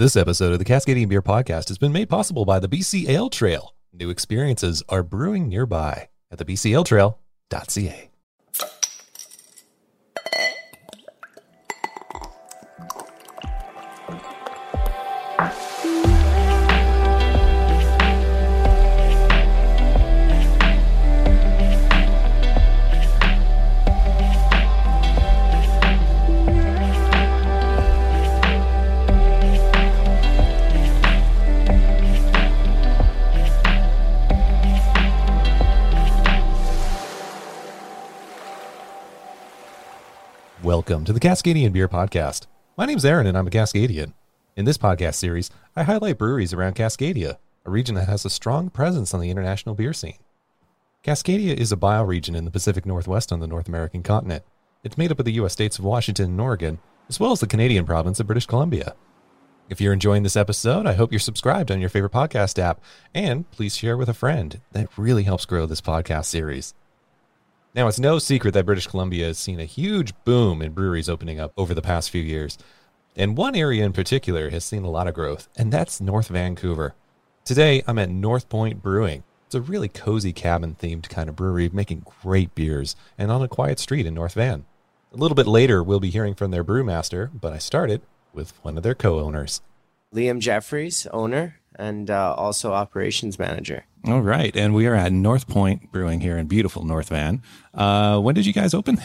This episode of the Cascadian Beer Podcast has been made possible by the BC Ale Trail. New experiences are brewing nearby at the bcaletrail.ca. Welcome to the Cascadian Beer Podcast. My name's Aaron and I'm a Cascadian. In this podcast series, I highlight breweries around Cascadia, a region that has a strong presence on the international beer scene. Cascadia is a bioregion in the Pacific Northwest on the North American continent. It's made up of the U.S. states of Washington and Oregon, as well as the Canadian province of British Columbia. If you're enjoying this episode, I hope you're subscribed on your favorite podcast app, and please share with a friend. That really helps grow this podcast series. Now, it's no secret that British Columbia has seen a huge boom in breweries opening up over the past few years. And one area in particular has seen a lot of growth, and that's North Vancouver. Today, I'm at North Point Brewing. It's a really cozy cabin themed kind of brewery making great beers and on a quiet street in North Van. A little bit later, we'll be hearing from their brewmaster, but I started with one of their co owners. Liam Jeffries, owner and uh, also operations manager. All right. And we are at North Point Brewing here in beautiful North Van. Uh, when did you guys open?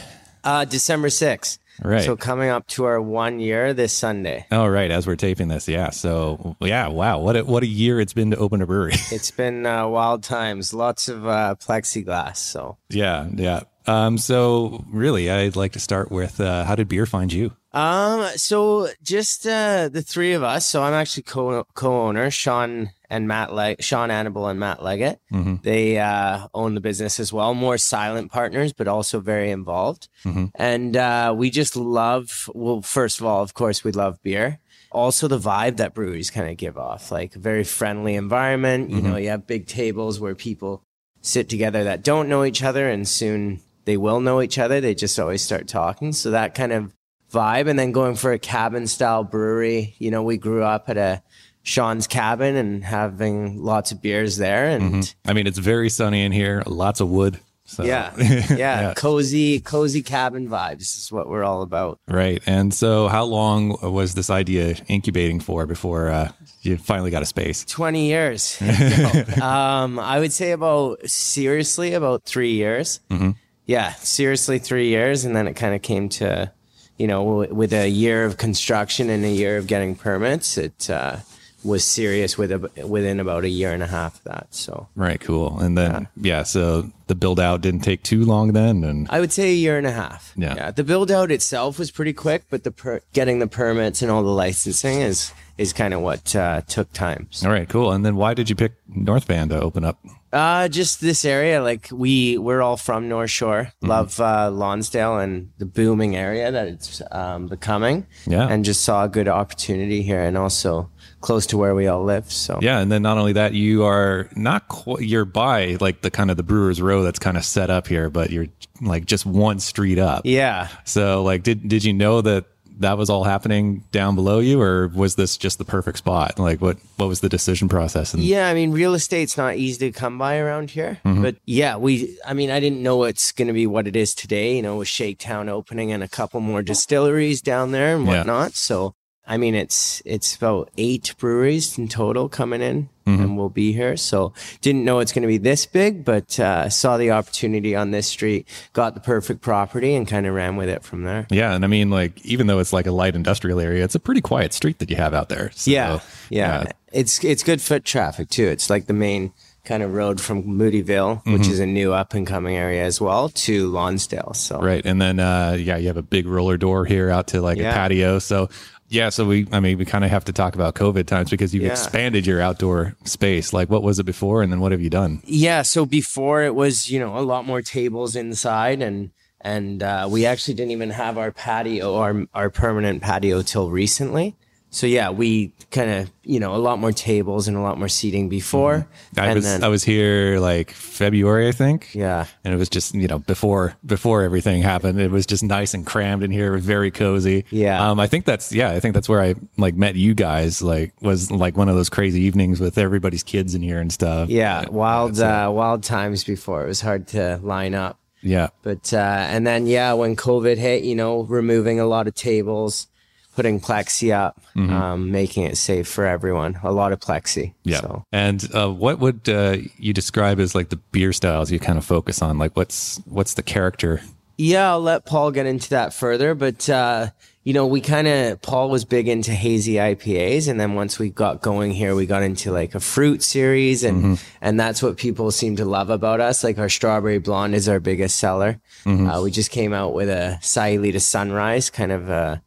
Uh, December 6th. Right. So coming up to our one year this Sunday. Oh, right. As we're taping this. Yeah. So, yeah. Wow. What a, what a year it's been to open a brewery. it's been uh, wild times. Lots of uh, plexiglass. So, yeah. Yeah. Um, so really, I'd like to start with, uh, how did beer find you? Um, so just, uh, the three of us. So I'm actually co, co-owner, Sean and Matt, Le- Sean Annable and Matt Leggett. Mhm. They, uh, own the business as well, more silent partners, but also very involved. Mhm. And, uh, we just love, well, first of all, of course, we love beer. Also the vibe that breweries kind of give off, like a very friendly environment. You know, you have big tables where people sit together that don't know each other and soon they will know each other. They just always start talking. So that kind of vibe. And then going for a cabin style brewery. You know, we grew up at a Sean's cabin and having lots of beers there. And I mean, it's very sunny in here, lots of wood. So. yeah, yeah, cozy, cozy cabin vibes is what we're all about. Right. And so, how long was this idea incubating for before uh, you finally got a space? 20 years. No. um, I would say about seriously about three years. Mm-hmm. Yeah, seriously three years. And then it kind of came to, you know, w- with a year of construction and a year of getting permits, it uh, was serious with a, within about a year and a half of that. So Right. Cool. And then, yeah, so the build out didn't take too long then. And I would say a year and a half. Yeah. The build out itself was pretty quick, but the per- getting the permits and all the licensing is is kind of what uh, took time. So, all right, cool. And then, why did you pick North Van to open up? uh, just this area, like we we're all from North Shore, Mm-hmm. love uh, Lonsdale and the booming area that it's um, becoming. Yeah. And just saw a good opportunity here, and also close to where we all live. So Yeah. And then, not only that, you are not quite, you're by like the kind of the Brewers Row that's kind of set up here, but you're like just one street up. yeah. So, like, did did you know that that was all happening down below you, or was this just the perfect spot? Like, what what was the decision process? And Yeah, I mean, real estate's not easy to come by around here. Mm-hmm. But yeah, we, I mean, I didn't know it's going to be what it is today, you know, with Shaketown opening and a couple more distilleries down there and Yeah. whatnot. So, I mean, it's, it's about eight breweries in total coming in Mm-hmm. and we'll be here. So didn't know it's going to be this big, but, uh, saw the opportunity on this street, got the perfect property and kind of ran with it from there. yeah, and I mean, like, even though it's like a light industrial area, it's a pretty quiet street that you have out there. So, yeah, yeah, It's it's good foot traffic too. It's like the main kind of road from Moodyville, Mm-hmm. which is a new up and coming area as well, to Lonsdale. So Right. And then, uh, yeah, you have a big roller door here out to like a patio. So, yeah, so we, I mean, we kind of have to talk about COVID times because you've Yeah. expanded your outdoor space. Like, what was it before? And then what have you done? yeah, so before it was you know a lot more tables inside and. And uh, we actually didn't even have our patio, our our permanent patio, till recently. So yeah, we kind of you know a lot more tables and a lot more seating before, Mm-hmm. I was then I was here like February, I think. yeah, And it was just, you know, before before everything happened, it was just nice and crammed in here, very cozy. Yeah. Um, I think that's yeah, I think that's where I like met you guys. Like was like one of those crazy evenings with everybody's kids in here and stuff. yeah, wild uh, wild times before. It was hard to line up. Yeah. But uh, and then yeah, when COVID hit, you know, removing a lot of tables, putting plexi up, um, making it safe for everyone. A lot of plexi. Yeah. So And uh, what would uh, you describe as like the beer styles you kind of focus on? Like what's what's the character? yeah, I'll let Paul get into that further. But uh, you know, we kind of Paul was big into hazy IPAs, and then once we got going here, we got into like a fruit series, and and that's what people seem to love about us. Like our strawberry blonde is our biggest seller. Uh, we just came out with a Sayulita Sunrise, kind of a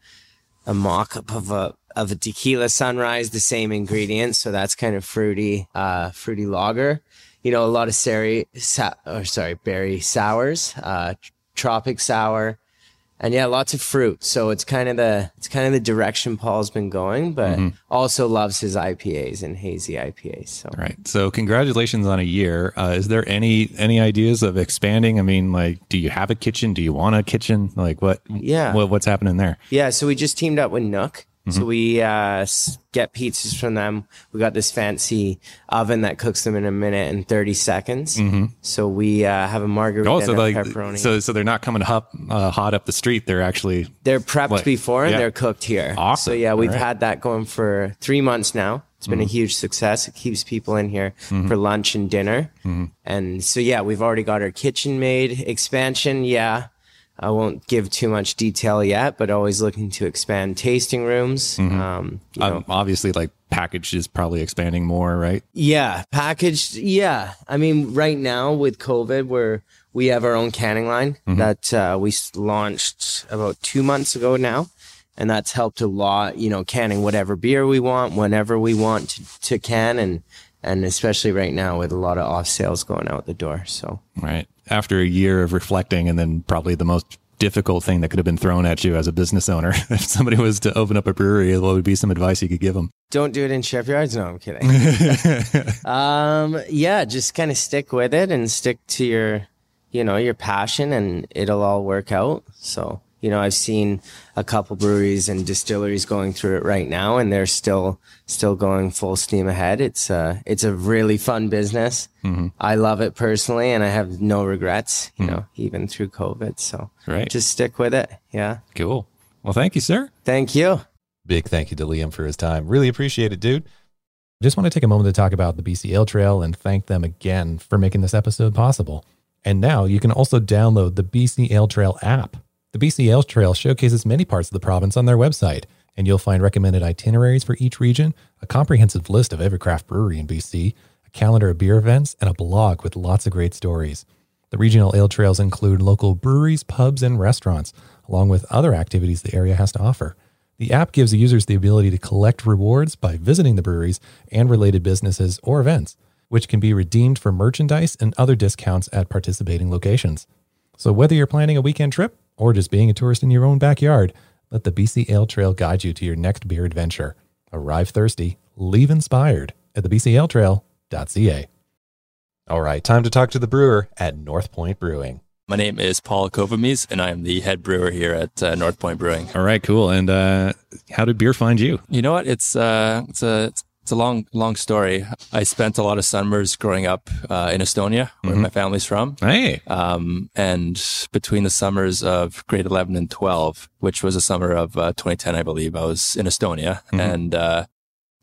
a mock up of a of a tequila sunrise, the same ingredients. So that's kind of fruity, uh, fruity lager. You know, a lot of seri, sa- or sorry, berry sours, uh, tr- tropic sour, and yeah, lots of fruit. So it's kind of the it's kind of the direction Paul's been going, but also loves his IPAs and hazy IPAs. So Right. So congratulations on a year. Uh, is there any any ideas of expanding? I mean, like, do you have a kitchen? Do you want a kitchen? Like, what? Yeah. What, what's happening there? Yeah, so we just teamed up with Nook. So we uh, get pizzas from them. We got this fancy oven that cooks them in a minute and thirty seconds. So we uh, have a margarita and a like, pepperoni. so so they're not coming up uh, hot up the street. They're actually they're prepped Like, before and yeah. they're cooked here. Awesome. So yeah, we've right. had that going for three months now. It's been a Mm-hmm. huge success. It keeps people in here for lunch and dinner. Mm-hmm. And so yeah, we've already got our kitchen made. Expansion, yeah. I won't give too much detail yet, but always looking to expand tasting rooms. Um, you know, um, obviously like packaged is probably expanding more, right? Yeah, packaged. Yeah, I mean, right now with COVID, we're we have our own canning line that uh, we launched about two months ago now, and that's helped a lot. You know, canning whatever beer we want, whenever we want to, to can, and and especially right now with a lot of off sales going out the door. So Right. After a year of reflecting, and then probably the most difficult thing that could have been thrown at you as a business owner, if somebody was to open up a brewery, what would be some advice you could give them? don't do it in shipyards. No, I'm kidding. um, yeah, just kind of stick with it and stick to your, you know, your passion, and it'll all work out. So, you know, I've seen a couple breweries and distilleries going through it right now, and they're still still going full steam ahead. It's uh it's a really fun business. I love it personally, and I have no regrets. You know, even through COVID. So, Right. just stick with it. Yeah. Cool. Well, thank you, sir. Thank you. Big thank you to Liam for his time. Really appreciate it, dude. Just want to take a moment to talk about the BC Ale Trail and thank them again for making this episode possible. And now you can also download the BC Ale Trail app. The BC Ale Trail showcases many parts of the province on their website, and you'll find recommended itineraries for each region, a comprehensive list of every craft brewery in BC, a calendar of beer events, and a blog with lots of great stories. The regional ale trails include local breweries, pubs, and restaurants, along with other activities the area has to offer. The app gives users the ability to collect rewards by visiting the breweries and related businesses or events, which can be redeemed for merchandise and other discounts at participating locations. So, whether you're planning a weekend trip or just being a tourist in your own backyard, let the BC Ale Trail guide you to your next beer adventure. Arrive thirsty, leave inspired at the bcaletrail.ca. All right, time to talk to the brewer at North Point Brewing. My name is Paul Kovamis, and I'm the head brewer here at uh, North Point Brewing. All right, cool. And uh, how did beer find you? You know what? It's uh, it's a it's a long long story. I spent a lot of summers growing up uh, in Estonia, where my family's from. Hey, Um, and between the summers of grade 11 and 12, which was a summer of uh, 2010, I believe, I was in Estonia. And uh,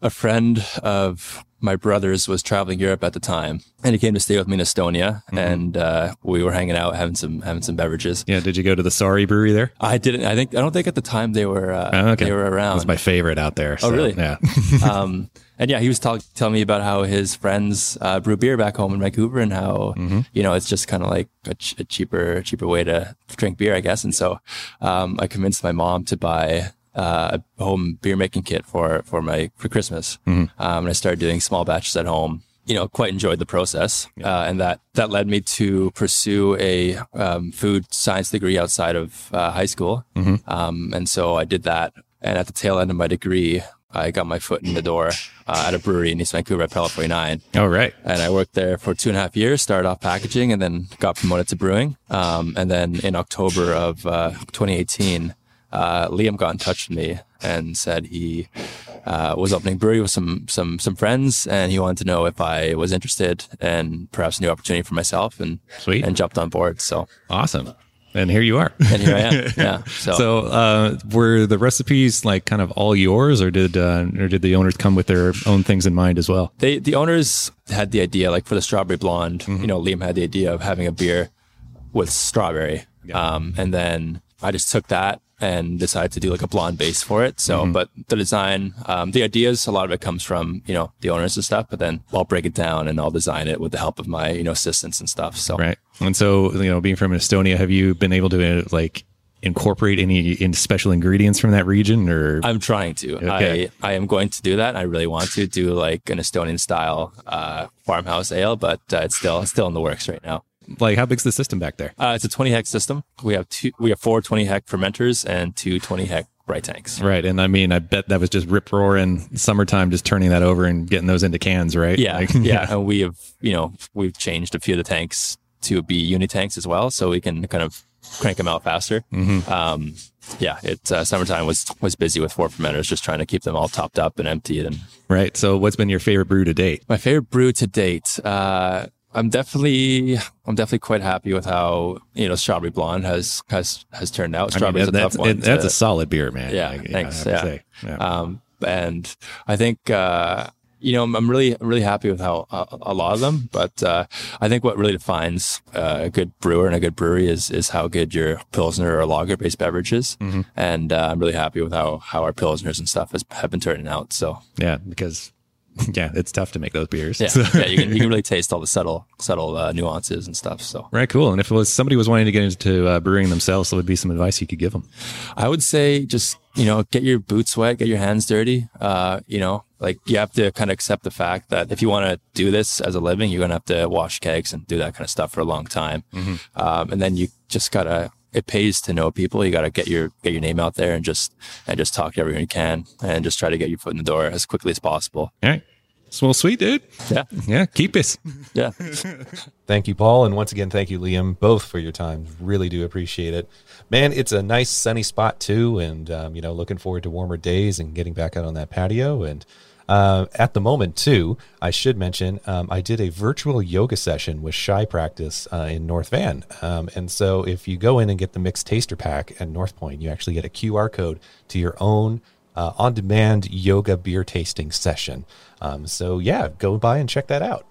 a friend of my brother's was traveling Europe at the time, and he came to stay with me in Estonia. And uh, we were hanging out, having some having some beverages. yeah. Did you go to the Sori Brewery there? I didn't. I think I don't think at the time they were uh, Oh, okay. they were around. That's my favorite out there. Oh, really? Yeah. um, and yeah, he was talk, telling me about how his friends uh, brew beer back home in Vancouver, and how Mm-hmm. you know it's just kind of like a, ch- a cheaper cheaper way to drink beer, I guess. And so um, I convinced my mom to buy uh, a home beer making kit for for my for Christmas, Mm-hmm. um, and I started doing small batches at home. You know, quite enjoyed the process, uh, and that that led me to pursue a um, food science degree outside of uh, high school. Mm-hmm. Um, and so I did that. And at the tail end of my degree, I got my foot in the door uh, at a brewery in East Vancouver at Parallel 49. Oh, right. And I worked there for two and a half years, started off packaging and then got promoted to brewing. Um, and then in October of uh, 2018, uh, Liam got in touch with me and said he uh, was opening brewery with some some some friends, and he wanted to know if I was interested and perhaps a new opportunity for myself, and Sweet. and jumped on board. So Awesome. And here you are. and here I am. Yeah. So, So, uh, were the recipes like kind of all yours, or did uh, or did the owners come with their own things in mind as well? they the owners had the idea, like for the strawberry blonde, Mm-hmm. you know, Liam had the idea of having a beer with strawberry, um, and then I just took that and decided to do like a blonde base for it. So, Mm-hmm. but the design, um, the ideas, a lot of it comes from you know the owners and stuff. But then I'll break it down and I'll design it with the help of my you know assistants and stuff. So, Right. And so, you know, being from Estonia, have you been able to like incorporate any in special ingredients from that region, or I'm trying to. Okay. I, I am going to do that. I really want to do like an Estonian style uh, farmhouse ale, but uh, it's still it's still in the works right now. Like how big's the system back there? Uh, it's a 20 hec system. We have two. We have four 20 hec fermenters and two 20 hec bright tanks. Right. And I mean, I bet that was just rip roaring summertime, just turning that over and getting those into cans, right? Yeah, Like, yeah. And we have, you know, we've changed a few of the tanks to be uni tanks as well, so we can kind of crank them out faster. Mm-hmm. Um, yeah, it uh, summertime was was busy with four fermenters, just trying to keep them all topped up and emptied. And Right. So, what's been your favorite brew to date? my favorite brew to date. Uh, I'm definitely, I'm definitely quite happy with how you know strawberry blonde has has has turned out. I mean, that's a tough one. it- that's to- a solid beer, man. Yeah, Like, thanks, I yeah. Yeah. Um, and I think, uh, you know, I'm, I'm really, really happy with how uh, a lot of them, but, uh, I think what really defines uh, a good brewer and a good brewery is, is how good your Pilsner or lager based beverages. Mm-hmm. And, uh, I'm really happy with how, how our Pilsners and stuff has, have been turning out. So yeah, because yeah, it's tough to make those beers. yeah, So- yeah, you can, you can really taste all the subtle, subtle, uh, nuances and stuff. So Right, cool. And if it was somebody was wanting to get into uh, brewing themselves, what would be some advice you could give them? I would say just, you know, get your boots wet, get your hands dirty. Uh, you know, like you have to kind of accept the fact that if you want to do this as a living, you're going to have to wash kegs and do that kind of stuff for a long time. Um, and then you just gotta, it pays to know people. You gotta get your, get your name out there and just, and just talk to everyone you can and just try to get your foot in the door as quickly as possible. All right. Well, sweet, dude. Yeah. Yeah, keep it. Yeah. Thank you, Paul. And once again, thank you, Liam, both for your time. Really do appreciate it. Man, it's a nice sunny spot too. And, um, you know, looking forward to warmer days and getting back out on that patio. And uh, at the moment, too, I should mention um, I did a virtual yoga session with Shy Practice uh, in North Van. Um, and so if you go in and get the mixed taster pack at North Point, you actually get a QR code to your own uh, on demand yoga beer tasting session. Um, so, yeah, go by and check that out.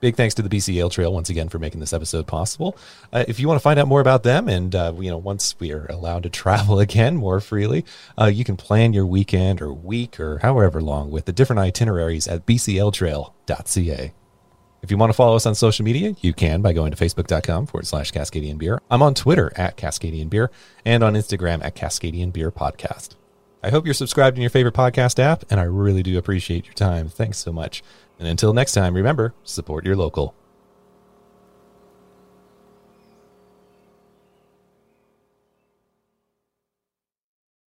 Big thanks to the BC Trail once again for making this episode possible. Uh, if you want to find out more about them, and uh, you know, once we are allowed to travel again more freely, uh, you can plan your weekend or week or however long with the different itineraries at bcaletrail.ca. If you want to follow us on social media, you can by going to facebook.com forward slash Cascadian Beer. I'm on Twitter at Cascadian Beer and on Instagram at Cascadian Beer Podcast. I hope you're subscribed in your favorite podcast app, and I really do appreciate your time. Thanks so much. And until next time, remember support your local.